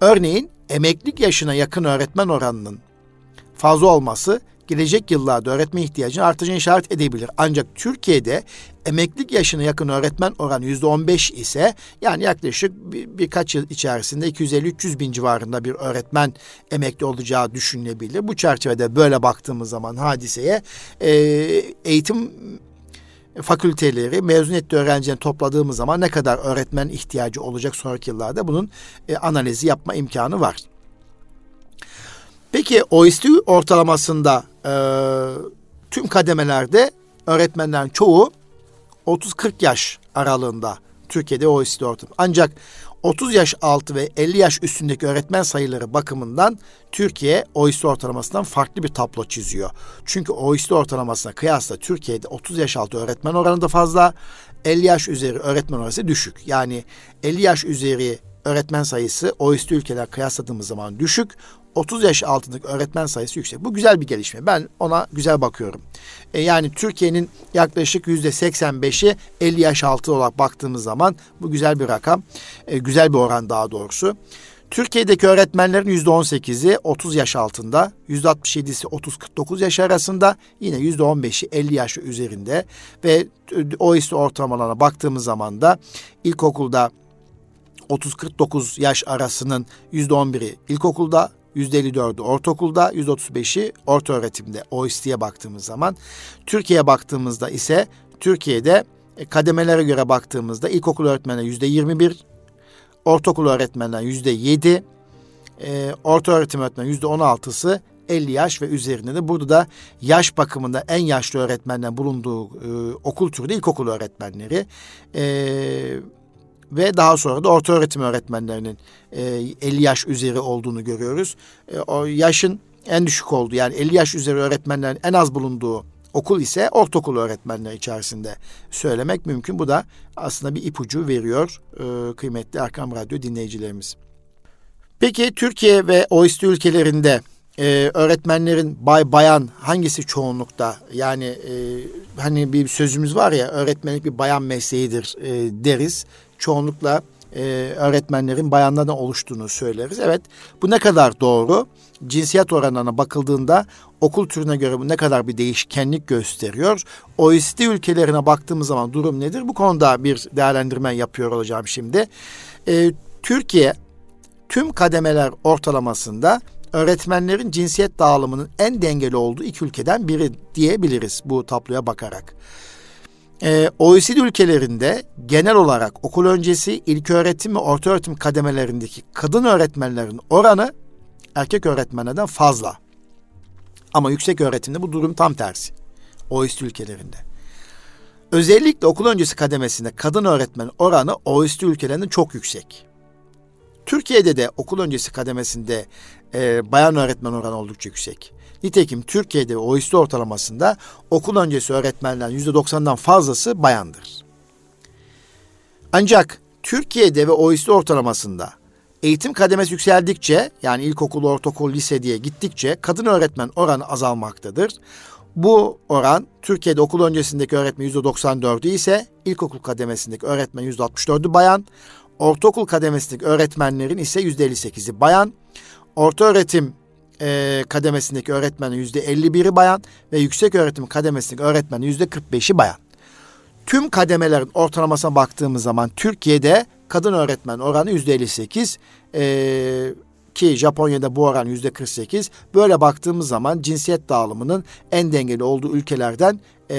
Örneğin emeklilik yaşına yakın öğretmen oranının fazla olması gelecek yıllarda öğretmen ihtiyacını artacağını işaret edebilir. Ancak Türkiye'de emeklilik yaşına yakın öğretmen oranı yüzde on beş ise yani yaklaşık bir, birkaç yıl içerisinde 250-300 bin civarında bir öğretmen emekli olacağı düşünülebilir. Bu çerçevede böyle baktığımız zaman hadiseye e, eğitim fakülteleri mezun ettiği öğrencilerini topladığımız zaman ne kadar öğretmen ihtiyacı olacak sonraki yıllarda bunun e, analizi yapma imkanı var. Peki OECD ortalamasında e, tüm kademelerde öğretmenlerin çoğu 30-40 yaş aralığında Türkiye'de OECD ortalama. Ancak 30 yaş altı ve 50 yaş üstündeki öğretmen sayıları bakımından Türkiye OECD ortalamasından farklı bir tablo çiziyor. Çünkü OECD ortalamasına kıyasla Türkiye'de 30 yaş altı öğretmen oranı da fazla, 50 yaş üzeri öğretmen oranı düşük. Yani 50 yaş üzeri öğretmen sayısı OECD ülkeler kıyasladığımız zaman düşük. 30 yaş altındaki öğretmen sayısı yüksek. Bu güzel bir gelişme. Ben ona güzel bakıyorum. E, yani Türkiye'nin yaklaşık yüzde 85'i 50 yaş altı olarak baktığımız zaman bu güzel bir rakam. E, güzel bir oran daha doğrusu. Türkiye'deki öğretmenlerin yüzde 18'i 30 yaş altında, yüzde 67'si 30-49 yaş arasında, yine yüzde 15'i 50 yaş üzerinde ve OECD ortalamalarına baktığımız zaman da ilkokulda 30-49 yaş arasının %11'i ilkokulda, %54'ü ortaokulda, %35'i orta öğretimde OECD'ye baktığımız zaman. Türkiye'ye baktığımızda ise Türkiye'de e, kademelere göre baktığımızda ilkokul öğretmenler %21, ortaokul öğretmenler %7, e, orta öğretim öğretmenler %16'sı 50 yaş ve üzerinde de burada da yaş bakımında en yaşlı öğretmenlerin bulunduğu e, okul türü de ilkokul öğretmenleri. E, ve daha sonra da orta öğretim öğretmenlerinin e, 50 yaş üzeri olduğunu görüyoruz. E, o yaşın en düşük olduğu yani 50 yaş üzeri öğretmenlerin en az bulunduğu okul ise ortaokul öğretmenleri içerisinde söylemek mümkün. Bu da aslında bir ipucu veriyor e, kıymetli Erkam Radyo dinleyicilerimiz. Peki Türkiye ve OECD ülkelerinde e, öğretmenlerin bay bayan hangisi çoğunlukta? Yani e, hani bir sözümüz var ya öğretmenlik bir bayan mesleğidir e, deriz çoğunlukla e, öğretmenlerin bayanlardan oluştuğunu söyleriz. Evet bu ne kadar doğru? cinsiyet oranlarına bakıldığında okul türüne göre bu ne kadar bir değişkenlik gösteriyor. OECD ülkelerine baktığımız zaman durum nedir? Bu konuda bir değerlendirme yapıyor olacağım şimdi. Ee, Türkiye tüm kademeler ortalamasında öğretmenlerin cinsiyet dağılımının en dengeli olduğu iki ülkeden biri diyebiliriz bu tabloya bakarak. Ee, OECD ülkelerinde genel olarak okul öncesi ilk öğretim ve orta öğretim kademelerindeki kadın öğretmenlerin oranı erkek öğretmenlerden fazla. Ama yüksek öğretimde bu durum tam tersi. OECD ülkelerinde. Özellikle okul öncesi kademesinde kadın öğretmen oranı OECD ülkelerinde çok yüksek. Türkiye'de de okul öncesi kademesinde e, bayan öğretmen oranı oldukça yüksek. Nitekim Türkiye'de OECD ortalamasında okul öncesi öğretmenlerin yüzde 90'dan fazlası bayandır. Ancak Türkiye'de ve OECD ortalamasında eğitim kademesi yükseldikçe yani ilkokul, ortaokul, lise diye gittikçe kadın öğretmen oranı azalmaktadır. Bu oran Türkiye'de okul öncesindeki öğretmen %94'ü ise ilkokul kademesindeki öğretmen %64'ü bayan, ortaokul kademesindeki öğretmenlerin ise %58'i bayan, orta öğretim e, kademesindeki öğretmenin yüzde 51'i bayan ve yüksek öğretim kademesindeki öğretmenin yüzde 45'i bayan. Tüm kademelerin ortalamasına baktığımız zaman Türkiye'de kadın öğretmen oranı yüzde 58 e, ki Japonya'da bu oran yüzde 48. Böyle baktığımız zaman cinsiyet dağılımının en dengeli olduğu ülkelerden e,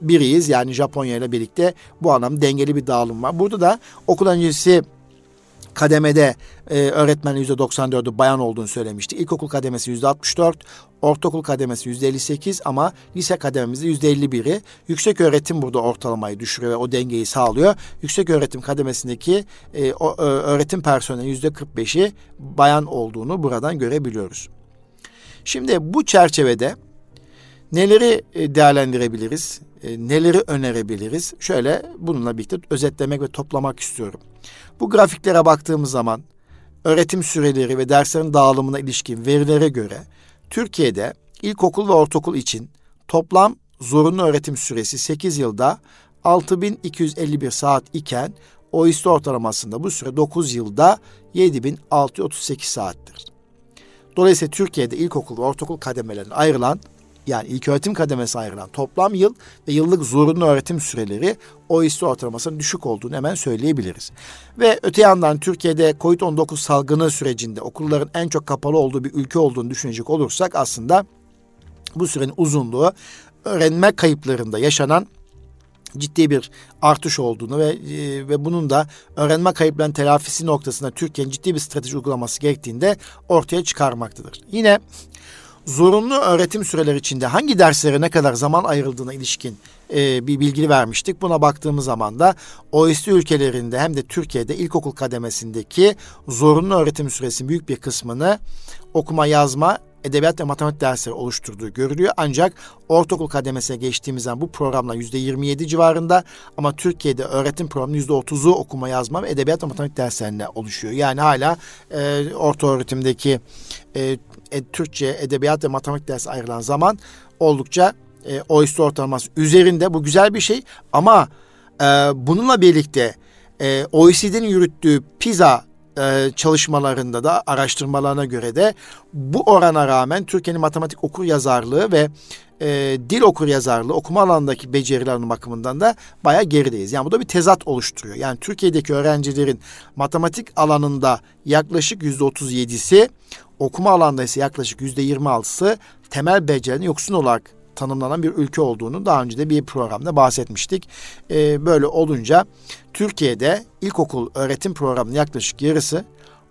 biriyiz. Yani Japonya ile birlikte bu anlamda dengeli bir dağılım var. Burada da okul öncesi kademede e, öğretmenin %94'ü bayan olduğunu söylemişti. İlkokul kademesi %64, ortaokul kademesi %58 ama lise kadememizde %51'i. Yüksek öğretim burada ortalamayı düşürüyor ve o dengeyi sağlıyor. Yüksek öğretim kademesindeki e, o, e, öğretim personeli %45'i bayan olduğunu buradan görebiliyoruz. Şimdi bu çerçevede neleri e, değerlendirebiliriz? E, neleri önerebiliriz? Şöyle bununla birlikte özetlemek ve toplamak istiyorum. Bu grafiklere baktığımız zaman öğretim süreleri ve derslerin dağılımına ilişkin verilere göre Türkiye'de ilkokul ve ortaokul için toplam zorunlu öğretim süresi 8 yılda 6251 saat iken OECD ortalamasında bu süre 9 yılda 7638 saattir. Dolayısıyla Türkiye'de ilkokul ve ortaokul kademelerine ayrılan yani ilk öğretim kademesi ayrılan toplam yıl ve yıllık zorunlu öğretim süreleri OECD ortalamasının düşük olduğunu hemen söyleyebiliriz. Ve öte yandan Türkiye'de COVID-19 salgını sürecinde okulların en çok kapalı olduğu bir ülke olduğunu düşünecek olursak aslında bu sürenin uzunluğu öğrenme kayıplarında yaşanan ciddi bir artış olduğunu ve e, ve bunun da öğrenme kayıplarının telafisi noktasında Türkiye'nin ciddi bir strateji uygulaması gerektiğinde ortaya çıkarmaktadır. Yine zorunlu öğretim süreleri içinde hangi derslere ne kadar zaman ayrıldığına ilişkin e, bir bilgi vermiştik. Buna baktığımız zaman da OECD ülkelerinde hem de Türkiye'de ilkokul kademesindeki zorunlu öğretim süresinin büyük bir kısmını okuma yazma edebiyat ve matematik dersleri oluşturduğu görülüyor. Ancak ortaokul kademesine geçtiğimiz zaman bu programla yüzde 27 civarında ama Türkiye'de öğretim programının yüzde 30'u okuma yazma ve edebiyat ve matematik derslerine oluşuyor. Yani hala e, orta öğretimdeki e, e, Türkçe, edebiyat ve matematik dersi ayrılan zaman oldukça e, OECD ortalaması üzerinde. Bu güzel bir şey ama e, bununla birlikte e, OECD'nin yürüttüğü PISA e, çalışmalarında da araştırmalarına göre de bu orana rağmen Türkiye'nin matematik okur yazarlığı ve e, dil okur yazarlığı okuma alanındaki becerilerin bakımından da bayağı gerideyiz. Yani bu da bir tezat oluşturuyor. Yani Türkiye'deki öğrencilerin matematik alanında yaklaşık yüzde otuz yedisi okuma alanda ise yaklaşık yüzde yirmi altısı temel becerinin yoksun olarak tanımlanan bir ülke olduğunu daha önce de bir programda bahsetmiştik. Ee, böyle olunca Türkiye'de ilkokul öğretim programının yaklaşık yarısı,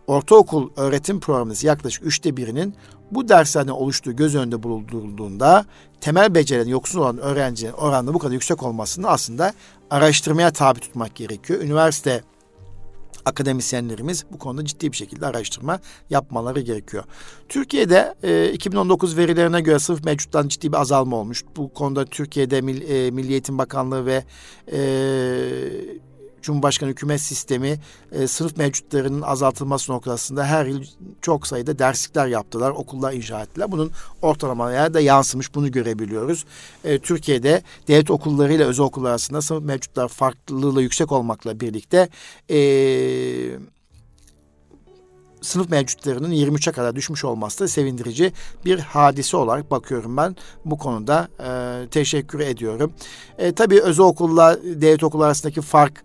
ortaokul öğretim programının yaklaşık üçte birinin bu derslerden oluştuğu göz önünde bulundurulduğunda temel becerinin yoksun olan öğrencinin oranında bu kadar yüksek olmasını aslında araştırmaya tabi tutmak gerekiyor. Üniversite akademisyenlerimiz bu konuda ciddi bir şekilde araştırma yapmaları gerekiyor. Türkiye'de e, 2019 verilerine göre sınıf mevcuttan ciddi bir azalma olmuş. Bu konuda Türkiye'de Mil, e, Milli Eğitim Bakanlığı ve e, Cumhurbaşkanı hükümet sistemi e, sınıf mevcutlarının azaltılması noktasında her yıl çok sayıda derslikler yaptılar, okullar inşa ettiler. Bunun ortalamaya da yansımış, bunu görebiliyoruz. E, Türkiye'de devlet okulları ile özel okullar arasında sınıf mevcutlar farklılığı yüksek olmakla birlikte... E, sınıf mevcutlarının 23'e kadar düşmüş olması da sevindirici bir hadise olarak bakıyorum ben bu konuda. E, teşekkür ediyorum. E, tabii özel okulla devlet okulu arasındaki fark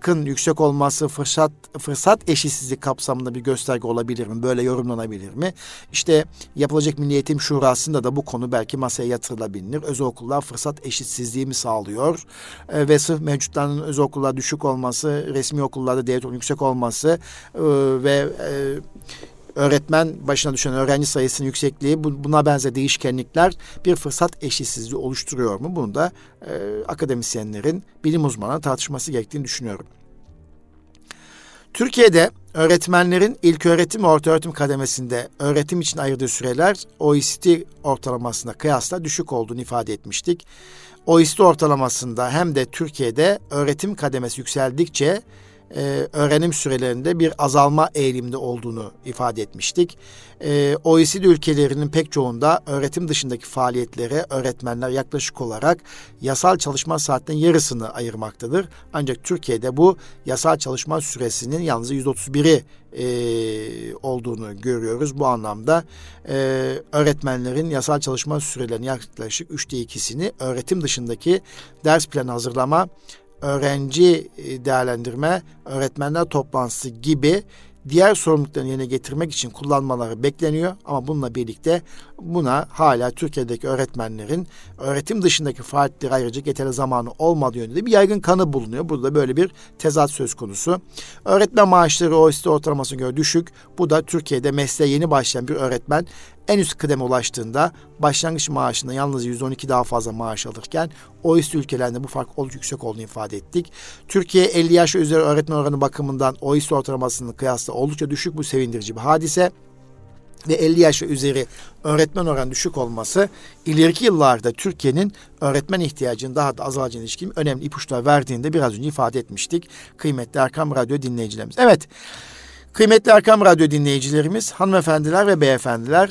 kın yüksek olması fırsat fırsat eşitsizlik kapsamında bir gösterge olabilir mi? Böyle yorumlanabilir mi? İşte yapılacak Milli Eğitim Şurası'nda da bu konu belki masaya yatırılabilir. Özel okullar fırsat eşitsizliği mi sağlıyor? E, ve sırf mevcutlarının özel okullar düşük olması, resmi okullarda devlet yüksek olması e, ve e, öğretmen başına düşen öğrenci sayısının yüksekliği buna benzer değişkenlikler bir fırsat eşitsizliği oluşturuyor mu? Bunu da e, akademisyenlerin, bilim uzmanı tartışması gerektiğini düşünüyorum. Türkiye'de öğretmenlerin ilk öğretim ve orta öğretim kademesinde öğretim için ayırdığı süreler OECD ortalamasına kıyasla düşük olduğunu ifade etmiştik. OECD ortalamasında hem de Türkiye'de öğretim kademesi yükseldikçe e, öğrenim sürelerinde bir azalma eğilimde olduğunu ifade etmiştik. E, OECD ülkelerinin pek çoğunda öğretim dışındaki faaliyetlere öğretmenler yaklaşık olarak yasal çalışma saatinin yarısını ayırmaktadır. Ancak Türkiye'de bu yasal çalışma süresinin yalnız %31'i e, olduğunu görüyoruz. Bu anlamda e, öğretmenlerin yasal çalışma sürelerinin yaklaşık üçte ikisini öğretim dışındaki ders planı hazırlama öğrenci e, değerlendirme, öğretmenler toplantısı gibi diğer sorumluluklarını yerine getirmek için kullanmaları bekleniyor. Ama bununla birlikte buna hala Türkiye'deki öğretmenlerin öğretim dışındaki faaliyetleri ayıracak yeterli zamanı olmadığı yönünde bir yaygın kanı bulunuyor. Burada böyle bir tezat söz konusu. Öğretmen maaşları OECD ortalamasına göre düşük. Bu da Türkiye'de mesleğe yeni başlayan bir öğretmen en üst kıdeme ulaştığında başlangıç maaşında yalnız 112 daha fazla maaş alırken OECD ülkelerinde bu fark oldukça yüksek olduğunu ifade ettik. Türkiye 50 yaş üzeri öğretmen oranı bakımından OECD ortalamasının kıyasla oldukça düşük bu sevindirici bir hadise ve 50 yaş ve üzeri öğretmen oranı düşük olması ileriki yıllarda Türkiye'nin öğretmen ihtiyacının daha da azalacağına ilişkin önemli ipuçları verdiğinde biraz önce ifade etmiştik. Kıymetli Erkam Radyo dinleyicilerimiz. Evet. Kıymetli Erkam Radyo dinleyicilerimiz, hanımefendiler ve beyefendiler,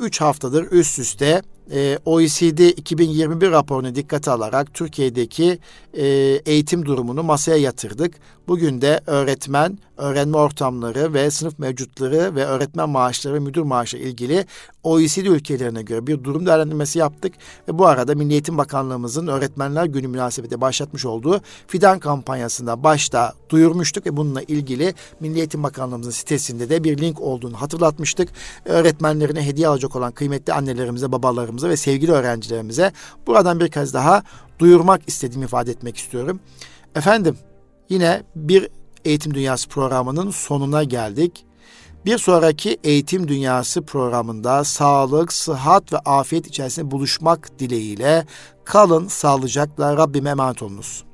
3 e, haftadır üst üste e, OECD 2021 raporunu dikkate alarak Türkiye'deki e, eğitim durumunu masaya yatırdık. Bugün de öğretmen, öğrenme ortamları ve sınıf mevcutları ve öğretmen maaşları müdür maaşı ilgili OECD ülkelerine göre bir durum değerlendirmesi yaptık. Ve bu arada Milli Eğitim Bakanlığımızın Öğretmenler Günü münasebeti başlatmış olduğu Fidan kampanyasında başta duyurmuştuk ve bununla ilgili Milli Eğitim Bakanlığımızın sitesinde de bir link olduğunu hatırlatmıştık. Öğretmenlerine hediye alacak olan kıymetli annelerimize, babalarımıza ve sevgili öğrencilerimize buradan bir kez daha duyurmak istediğimi ifade etmek istiyorum. Efendim yine bir Eğitim Dünyası programının sonuna geldik. Bir sonraki Eğitim Dünyası programında sağlık, sıhhat ve afiyet içerisinde buluşmak dileğiyle kalın sağlıcakla Rabbime emanet olunuz.